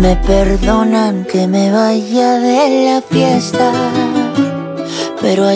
Me perdonan que me vaya de la fiesta, pero hay